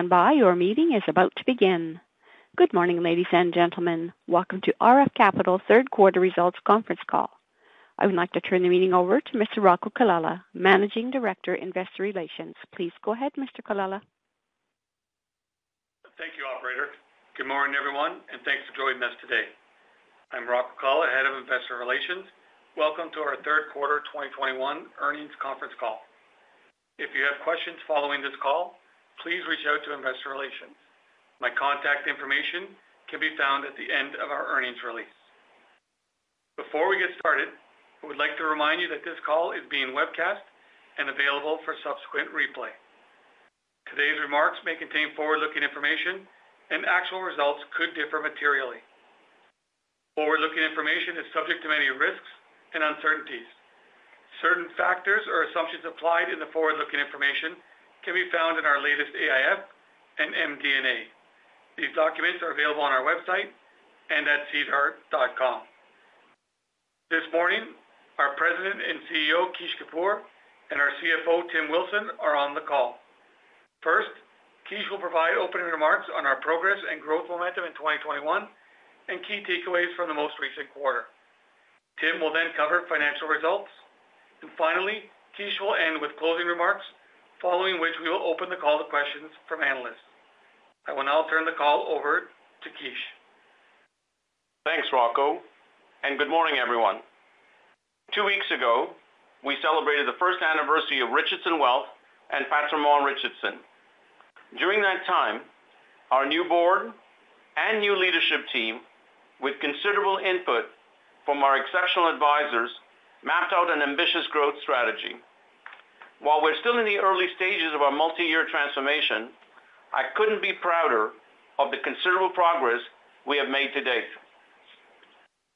Stand by. Your meeting is about to begin. Good morning, ladies and gentlemen. Welcome to RF Capital third quarter results conference call. I would like to turn the meeting over to Mr. Rocco Colella, Managing Director, Investor Relations. Please go ahead, Mr. Colella. Thank you, operator. Good morning, everyone, and thanks for joining us today. I'm Rocco Colella, Head of Investor Relations. Welcome to our third quarter 2021 earnings conference call. If you have questions following this call, please reach out to investor relations. My contact information can be found at the end of our earnings release. Before we get started, I would like to remind you that this call is being webcast and available for subsequent replay. Today's remarks may contain forward-looking information and actual results could differ materially. Forward-looking information is subject to many risks and uncertainties. Certain factors or assumptions applied in the forward-looking information can be found in our latest AIF and MD&A. These documents are available on our website and at sedar.com. This morning, our President and CEO, Kish Kapoor, and our CFO, Tim Wilson, are on the call. First, Kish will provide opening remarks on our progress and growth momentum in 2021 and key takeaways from the most recent quarter. Tim will then cover financial results. And Finally, Kish will end with closing remarks, following which we will open the call to questions from analysts. I will now turn the call over to Kish. Thanks, Rocco, and good morning, everyone. Two weeks ago, we celebrated the first anniversary of Richardson Wealth and Patrimoine Richardson. During that time, our new board and new leadership team, with considerable input from our exceptional advisors, mapped out an ambitious growth strategy. While we're still in the early stages of our multi-year transformation, I couldn't be prouder of the considerable progress we have made to date.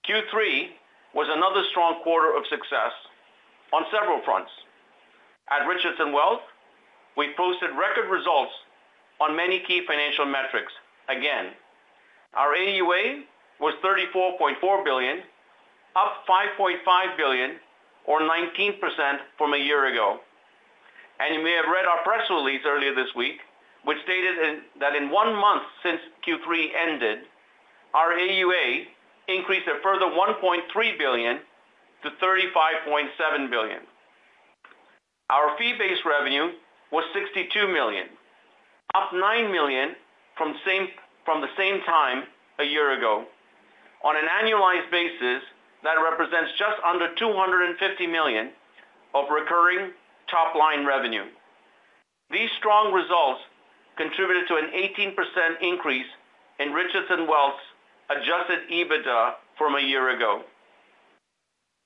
Q3 was another strong quarter of success on several fronts. At Richardson Wealth, we posted record results on many key financial metrics. Again, our AUA was 34.4 billion, up 5.5 billion, or 19% from a year ago. And you may have read our press release earlier this week, which stated that in one month since Q3 ended, our AUA increased a further 1.3 billion to 35.7 billion. Our fee-based revenue was 62 million, up 9 million from the same time a year ago. On an annualized basis, that represents just under 250 million of recurring top-line revenue. These strong results contributed to an 18% increase in Richardson Wealth's adjusted EBITDA from a year ago.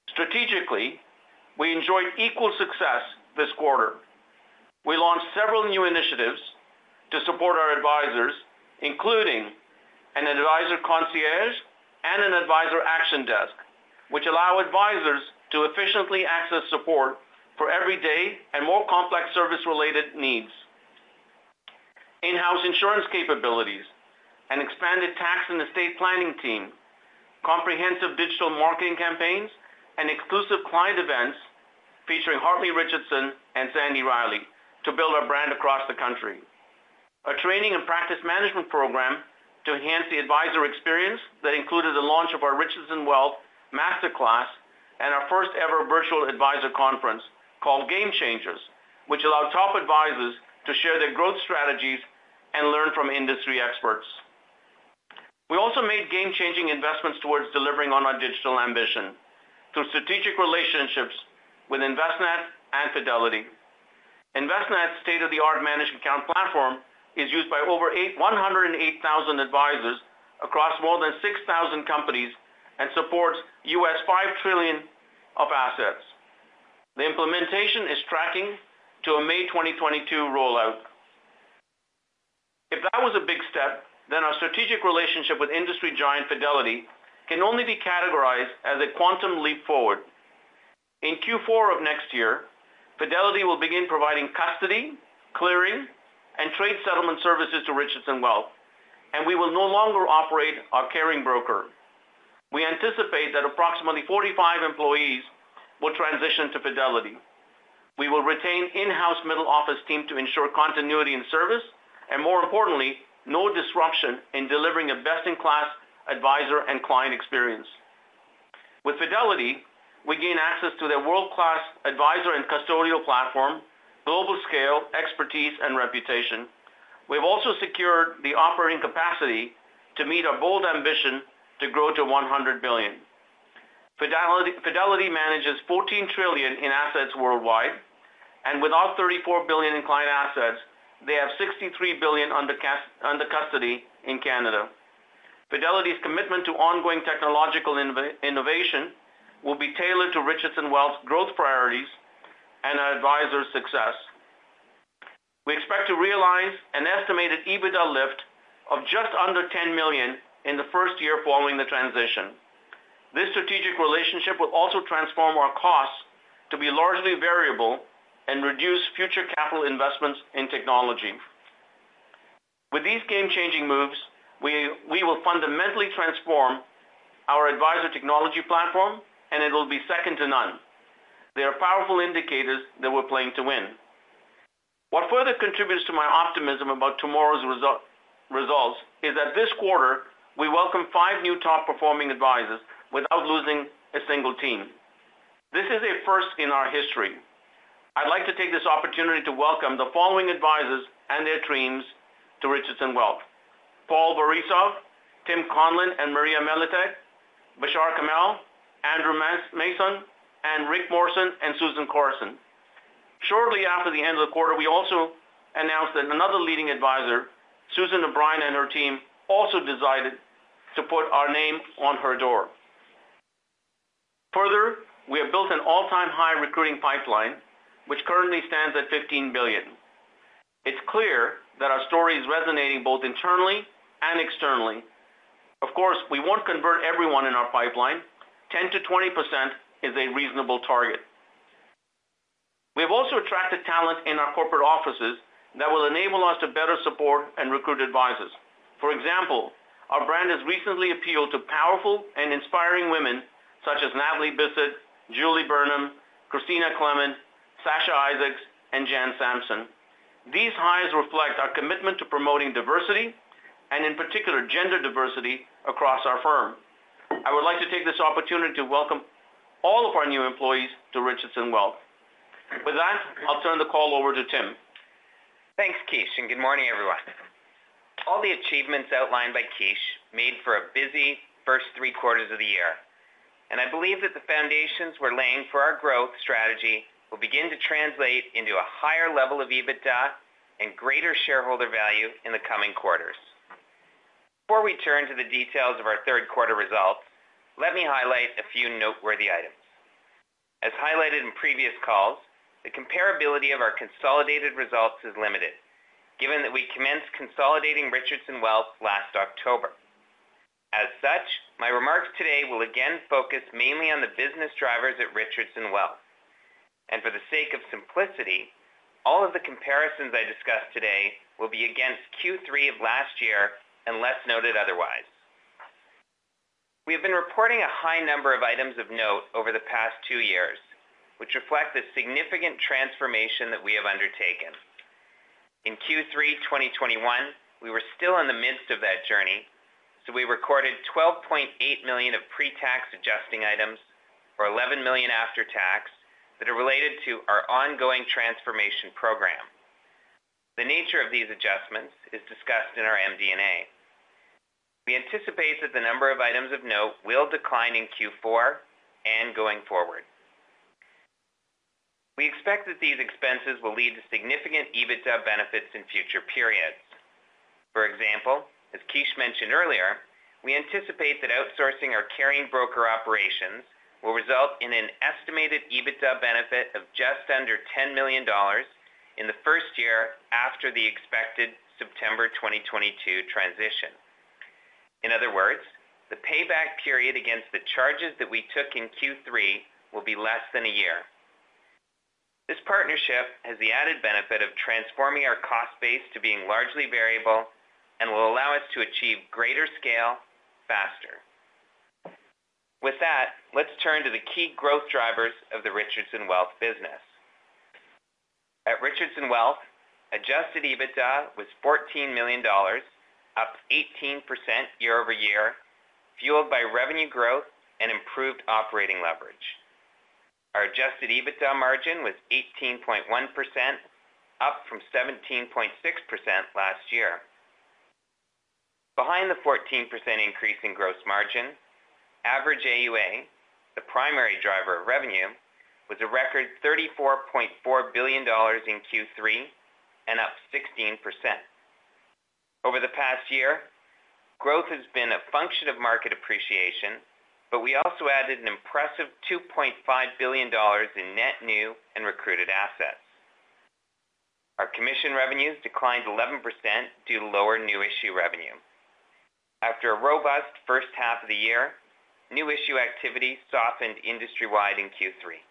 Strategically, we enjoyed equal success this quarter. We launched several new initiatives to support our advisors, including an advisor concierge and an advisor action desk, which allow advisors to efficiently access support for everyday and more complex service-related needs. In-house insurance capabilities, an expanded tax and estate planning team, comprehensive digital marketing campaigns, and exclusive client events featuring Hartley Richardson and Sandy Riley to build our brand across the country. A training and practice management program to enhance the advisor experience that included the launch of our Richardson Wealth Masterclass and our first-ever virtual advisor conference called Game Changers, which allowed top advisors to share their growth strategies and learn from industry experts. We also made game-changing investments towards delivering on our digital ambition through strategic relationships with Envestnet and Fidelity. Envestnet's state-of-the-art managed account platform is used by over 108,000 advisors across more than 6,000 companies and supports 5 trillion of assets. The implementation is tracking to a May 2022 rollout. If that was a big step, then our strategic relationship with industry giant Fidelity can only be categorized as a quantum leap forward. In Q4 of next year, Fidelity will begin providing custody, clearing, and trade settlement services to Richardson Wealth, and we will no longer operate our carrying broker. We anticipate that approximately 45 employees will transition to Fidelity. We will retain in-house middle office team to ensure continuity in service, and more importantly, no disruption in delivering a best-in-class advisor and client experience. With Fidelity, we gain access to their world-class advisor and custodial platform, global scale, expertise, and reputation. We've also secured the operating capacity to meet our bold ambition to grow to 100 billion. Fidelity manages 14 trillion in assets worldwide, and with our 34 billion in client assets, they have 63 billion under custody in Canada. Fidelity's commitment to ongoing technological innovation will be tailored to Richardson Wealth's growth priorities and our advisors' success. We expect to realize an estimated EBITDA lift of just under 10 million in the first year following the transition. This strategic relationship will also transform our costs to be largely variable and reduce future capital investments in technology. With these game-changing moves, we will fundamentally transform our advisor technology platform, and it will be second to none. They are powerful indicators that we're playing to win. What further contributes to my optimism about tomorrow's results is that this quarter, we welcome five new top-performing advisors without losing a single team. This is a first in our history. I'd like to take this opportunity to welcome the following advisors and their teams to Richardson Wealth: Paul Borisov, Tim Conlin and Maria Miletic, Bashar Kamal, Andrew Mason, and Rick Morson and Susan Corson. Shortly after the end of the quarter, we also announced that another leading advisor, Susan O'Brien and her team, also decided to put our name on her door. Further, we have built an all-time high recruiting pipeline, which currently stands at 15 billion. It's clear that our story is resonating both internally and externally. Of course, we won't convert everyone in our pipeline. 10%-20% is a reasonable target. We have also attracted talent in our corporate offices that will enable us to better support and recruit advisors. For example, our brand has recently appealed to powerful and inspiring women such as Natalie Bisset, Julie Burnham, Christina Clement, Sasha Isaacs, and Jan Sampson. These hires reflect our commitment to promoting diversity and, in particular, gender diversity across our firm. I would like to take this opportunity to welcome all of our new employees to Richardson Wealth. With that, I'll turn the call over to Tim. Thanks, Kish, and good morning, everyone. All the achievements outlined by Kish made for a busy first three quarters of the year, and I believe that the foundations we're laying for our growth strategy will begin to translate into a higher level of EBITDA and greater shareholder value in the coming quarters. Before we turn to the details of our third quarter results, let me highlight a few noteworthy items. As highlighted in previous calls, the comparability of our consolidated results is limited, given that we commenced consolidating Richardson Wealth last October. As such, my remarks today will again focus mainly on the business drivers at Richardson Wealth. And for the sake of simplicity, all of the comparisons I discuss today will be against Q3 of last year, unless noted otherwise. We have been reporting a high number of items of note over the past two years, which reflect the significant transformation that we have undertaken. In Q3 2021, we were still in the midst of that journey, we recorded 12.8 million of pre-tax adjusting items, or 11 million after tax, that are related to our ongoing transformation program. The nature of these adjustments is discussed in our MD&A. We anticipate that the number of items of note will decline in Q4 and going forward. We expect that these expenses will lead to significant EBITDA benefits in future periods. For example, as Kish mentioned earlier, we anticipate that outsourcing our carrying broker operations will result in an estimated EBITDA benefit of just under 10 million dollars in the first year after the expected September 2022 transition. In other words, the payback period against the charges that we took in Q3 will be less than a year. This partnership has the added benefit of transforming our cost base to being largely variable and will allow us to achieve greater scale faster. With that, let's turn to the key growth drivers of the Richardson Wealth business. At Richardson Wealth, adjusted EBITDA was 14 million dollars, up 18% year-over-year, fueled by revenue growth and improved operating leverage. Our adjusted EBITDA margin was 18.1%, up from 17.6% last year. Behind the 14% increase in gross margin, average AUA, the primary driver of revenue, was a record 34.4 billion dollars in Q3 and up 16%. Over the past year, growth has been a function of market appreciation, but we also added an impressive 2.5 billion dollars in net new and recruited assets. Our commission revenues declined 11% due to lower new issue revenue. After a robust first half of the year, new issue activity softened industry-wide in Q3.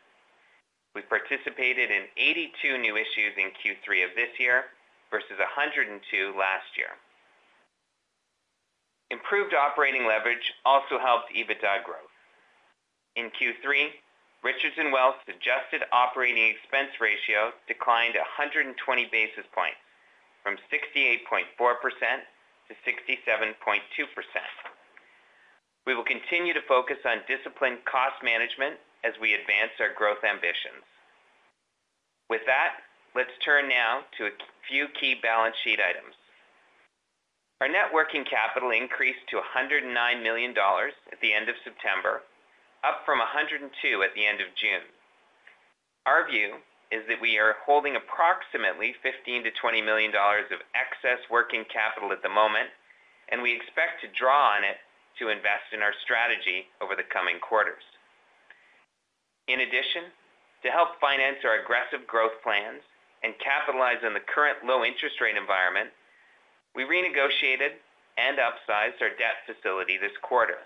We participated in 82 new issues in Q3 of this year versus 102 last year. Improved operating leverage also helped EBITDA growth. In Q3, Richardson Wealth's adjusted operating expense ratio declined 120 basis points from 68.4% to 67.2%. We will continue to focus on disciplined cost management as we advance our growth ambitions. With that, let's turn now to a few key balance sheet items. Our net working capital increased to 109 million dollars at the end of September, up from 102 at the end of June. Our view is that we are holding approximately 15 million-20 million dollars of excess working capital at the moment, and we expect to draw on it to invest in our strategy over the coming quarters. In addition, to help finance our aggressive growth plans and capitalize on the current low interest rate environment, we renegotiated and upsized our debt facility this quarter.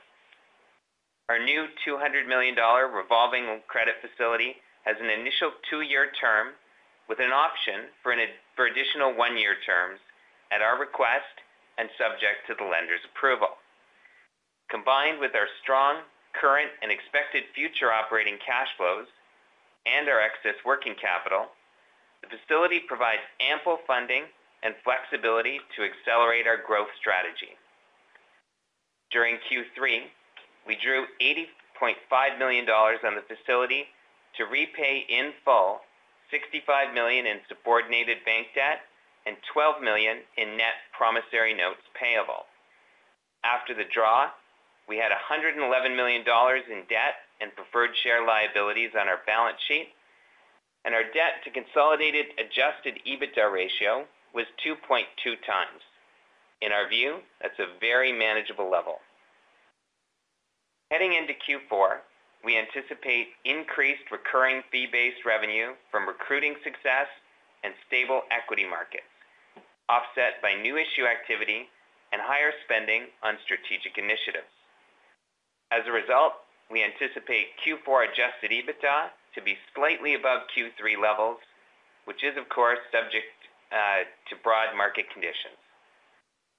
Our new 200 million dollar revolving credit facility has an initial two-year term with an option for additional one-year terms at our request and subject to the lender's approval. Combined with our strong current and expected future operating cash flows and our excess working capital, the facility provides ample funding and flexibility to accelerate our growth strategy. During Q3, we drew 80.5 million dollars on the facility to repay in full 65 million in subordinated bank debt and 12 million in net promissory notes payable. After the draw, we had 111 million dollars in debt and preferred share liabilities on our balance sheet, and our debt to consolidated adjusted EBITDA ratio was 2.2 times. In our view, that's a very manageable level. Heading into Q4, we anticipate increased recurring fee-based revenue from recruiting success and stable equity markets, offset by new issue activity and higher spending on strategic initiatives. As a result, we anticipate Q4 adjusted EBITDA to be slightly above Q3 levels, which is, of course, subject uh, to broad market conditions.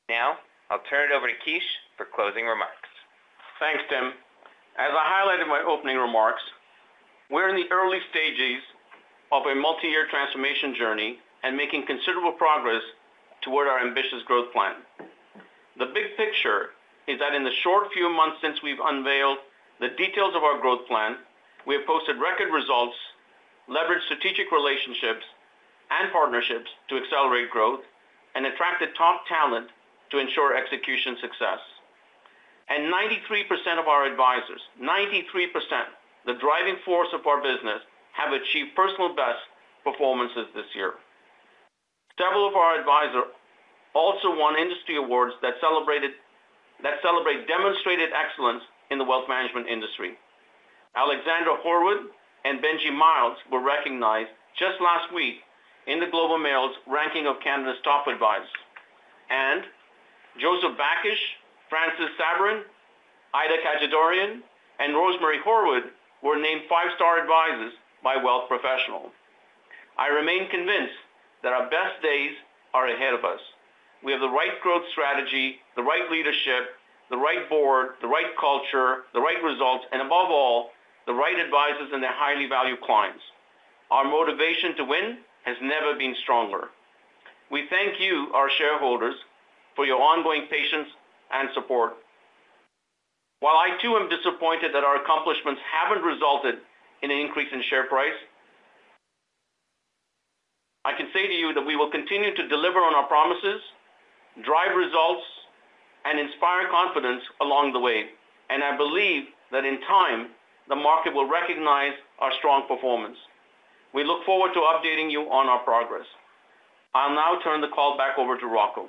Now, I'll turn it over to Kish for closing remarks. Thanks, Tim. As I highlighted in my opening remarks, we're in the early stages of a multi-year transformation journey and making considerable progress toward our ambitious growth plan. The big picture is that in the short few months since we've unveiled the details of our growth plan, we have posted record results, leveraged strategic relationships and partnerships to accelerate growth, and attracted top talent to ensure execution success. 93% of our advisors, 93%, the driving force of our business, have achieved personal best performances this year. Several of our advisors also won industry awards that celebrate demonstrated excellence in the wealth management industry. Alexandra Horwood and Benji Miles were recognized just last week in the Globe and Mail's ranking of Canada's top advisors. and Joseph Bakish, Francis Sabourin, Ida Khajadourian, and Rosemary Horwood were named five-star advisors by Wealth Professional. I remain convinced that our best days are ahead of us. We have the right growth strategy, the right leadership, the right board, the right culture, the right results, and above all, the right advisors and their highly valued clients. Our motivation to win has never been stronger. We thank you, our shareholders, for your ongoing patience and support. While I too am disappointed that our accomplishments haven't resulted in an increase in share price, I can say to you that we will continue to deliver on our promises, drive results, and inspire confidence along the way. And I believe that in time, the market will recognize our strong performance. We look forward to updating you on our progress. I'll now turn the call back over to Rocco.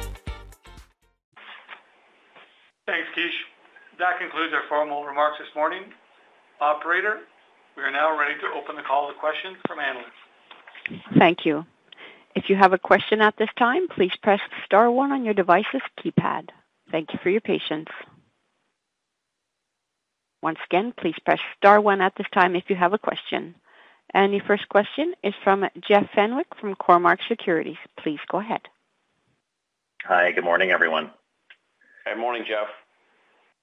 Thanks, Kish. That concludes our formal remarks this morning. Operator, we are now ready to open the call to questions from analysts. Thank you. If you have a question at this time, please press star one on your device's keypad. Thank you for your patience. Once again, please press star one at this time if you have a question. And your first question is from Jeff Fenwick from Cormark Securities. Please go ahead. Hi. Good morning, everyone. Good morning, Jeff.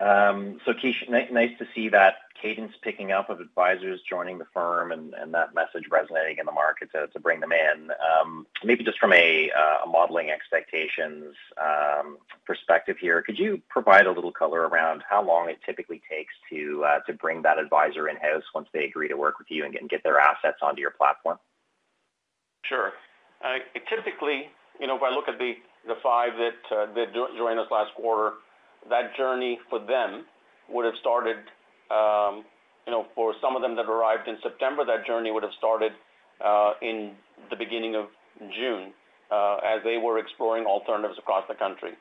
Um, Kish, nice to see that cadence picking up of advisors joining the firm and that message resonating in the market to bring them in. Um, maybe just from a uh, modeling expectations um, perspective here, could you provide a little color around how long it typically takes to uh, bring that advisor in-house once they agree to work with you and get their assets onto your platform? Sure. Uh, typically, you know, if I look at the five that uh, joined us last quarter, that journey for them would have started, um, you know, for some of them that arrived in September, that journey would have started uh, in the beginning of June, uh, as they were exploring alternatives across the country.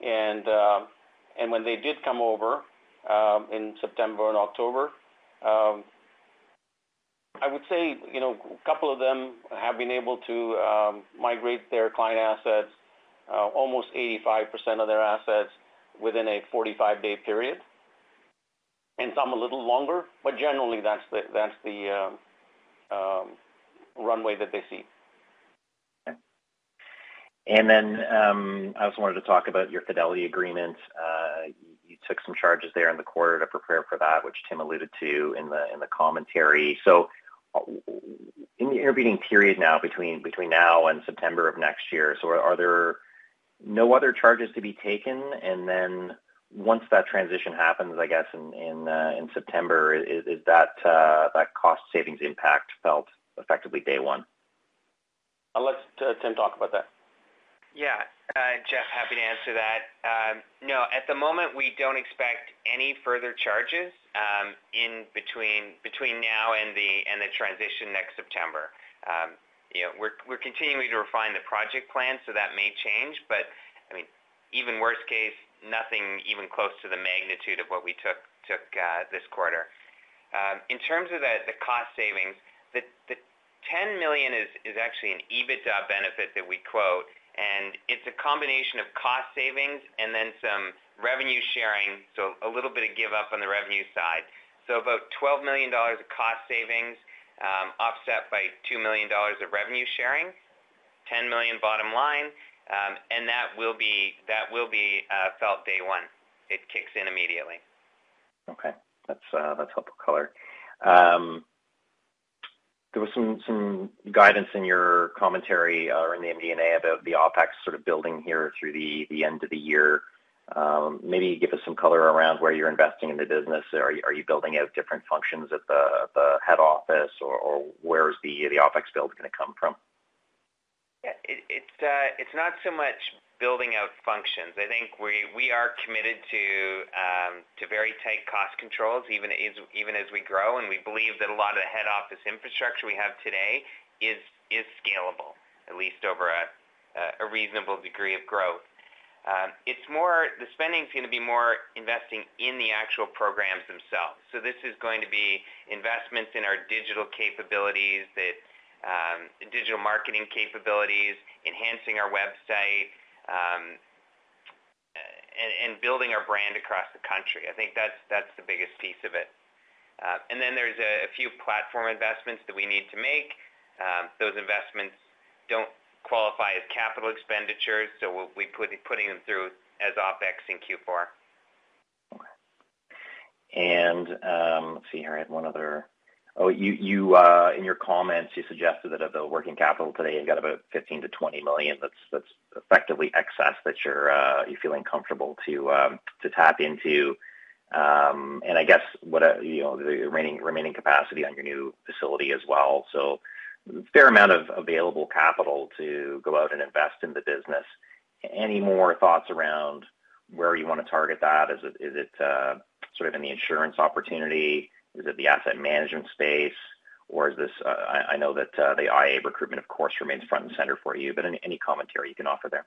And when they did come over um, in September and October, um, I would say, you know, a couple of them have been able to migrate their client assets, Uh, almost 85% of their assets within a 45-day period, and some a little longer, but generally that's the um, um, runway that they see. And then, um, I also wanted to talk about your Fidelity agreement. Uh, you took some charges there in the quarter to prepare for that, which Tim alluded to in the commentary. So uh, in the intervening period now between now and September of next year, so are there no other charges to be taken? And then once that transition happens, I guess in in uh, September, is that uh, that cost savings impact felt effectively day one? I'll let uh, Tim talk about that. Yeah. Jeff, happy to answer that. Um, no, at the moment, we don't expect any further charges um, in between between now and the transition next September. Um, You know, we're continuing to refine the project plan, so that may change. But I mean, even worst case, nothing even close to the magnitude of what we took took uh, this quarter. Um, in terms of the cost savings, the 10 million is actually an EBITDA benefit that we quote, and it's a combination of cost savings and then some revenue sharing, so a little bit of give up on the revenue side. So about 12 million dollars of cost savings, offset by 2 million dollars of revenue sharing, 10 million bottom line. um, and that will be that will be uh, felt day one. It kicks in immediately. Okay, that's uh, that's helpful color. Um, there was some guidance in your commentary uh, or in the MD&A about the OpEx sort of building here through the the end of the year. Um, maybe give us some color around where you're investing in the business. Are you, building out different functions at the head office, or, or where's the OpEx build going to come from? Yeah, it's uh, it's not so much building out functions. I think we are committed to um, to very tight cost controls, even as we grow, and we believe that a lot of the head office infrastructure we have today is is scalable, at least over a reasonable degree of growth. Um, it's more the spending is going to be more investing in the actual programs themselves. So this is going to be investments in our digital capabilities, that um, digital marketing capabilities, enhancing our website, um, and, and building our brand across the country. I think that's that's the biggest piece of it. Uh, and then there's a, a few platform investments that we need to make. Um, those investments don't qualify as capital expenditures, so we'll be putting them through as OpEx in Q4. Okay. And um, let's see here, I had one other Oh, you uh, in your comments, you suggested that of the working capital today, you've got about 15 million-20 million that's that's effectively excess that you're uh, feeling comfortable to um, to tap into. Um, and I guess what uh, you know, the remaining remaining capacity on your new facility as well. Fair amount of available capital to go out and invest in the business. Any more thoughts around where you want to target that? Is it sort of in the insurance opportunity? Is it the asset management space, or is this? Uh, I know that uh, the IA recruitment, of course, remains front and center for you, but any any commentary you can offer there?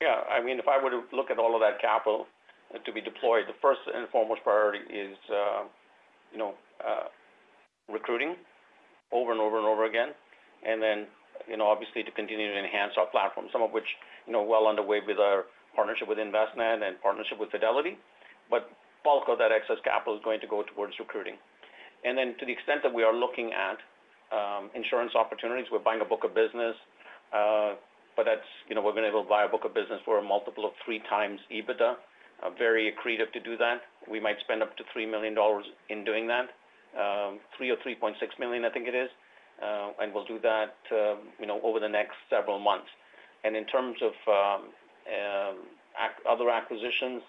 Yeah. I mean, if I were to look at all of that capital to be deployed, the first and foremost priority is, uh, you know, recruiting over and over and over again. And then, you know, obviously to continue to enhance our platform, some of which, you know, well underway with our partnership with Envestnet and partnership with Fidelity. But bulk of that excess capital is going to go towards recruiting. And then to the extent that we are looking at um, insurance opportunities, we're buying a book of business, uh, but that's, you know, we're going to be able to buy a book of business for a multiple of three times EBITDA. Uh, very accretive to do that. We might spend up to $3 million in doing that, um, 3 or 3.6 million, I think it is. Uh, and we'll do that, um, you know, over the next several months. And in terms of um, um, other acquisitions,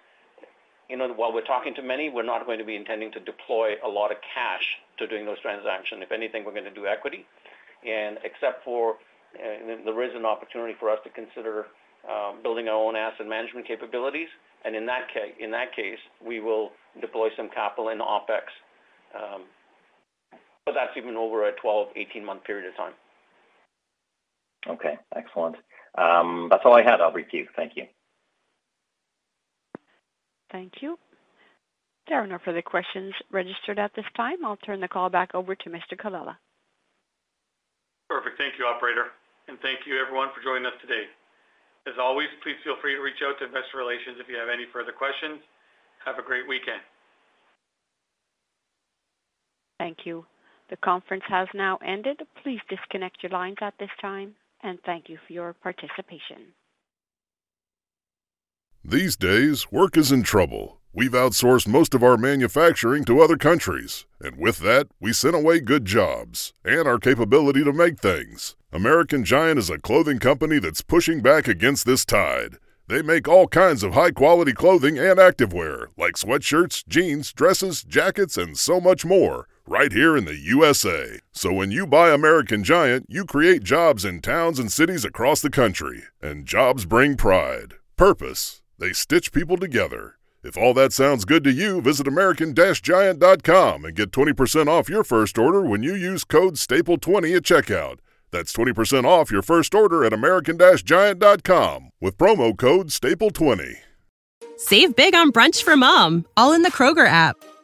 you know, while we're talking to many, we're not going to be intending to deploy a lot of cash to doing those transactions. If anything, we're going to do equity. And except for uh, there is an opportunity for us to consider uh, building our own asset management capabilities. And in that case, in that case, we will deploy some capital in OpEx. Um, but that's even over a 12, 18 month period of time. Okay, excellent. Um, that's all I had. I'll brief you. Thank you. Thank you. There are no further questions registered at this time. I'll turn the call back over to Mr. Colella. Perfect. Thank you, operator, and thank you everyone for joining us today. As always, please feel free to reach out to investor relations if you have any further questions. Have a great weekend. Thank you. The conference has now ended. Please disconnect your lines at this time, and thank you for your participation. These days, work is in trouble. We've outsourced most of our manufacturing to other countries, and with that, we sent away good jobs and our capability to make things. American Giant is a clothing company that's pushing back against this tide. They make all kinds of high quality clothing and activewear, like sweatshirts, jeans, dresses, jackets, and so much more, right here in the USA. So when you buy American Giant, you create jobs in towns and cities across the country. And jobs bring pride, purpose, they stitch people together. If all that sounds good to you, visit American-Giant.com and get 20% off your first order when you use code STAPLE20 at checkout. That's 20% off your first order at American-Giant.com with promo code STAPLE20. Save big on brunch for mom, all in the Kroger app.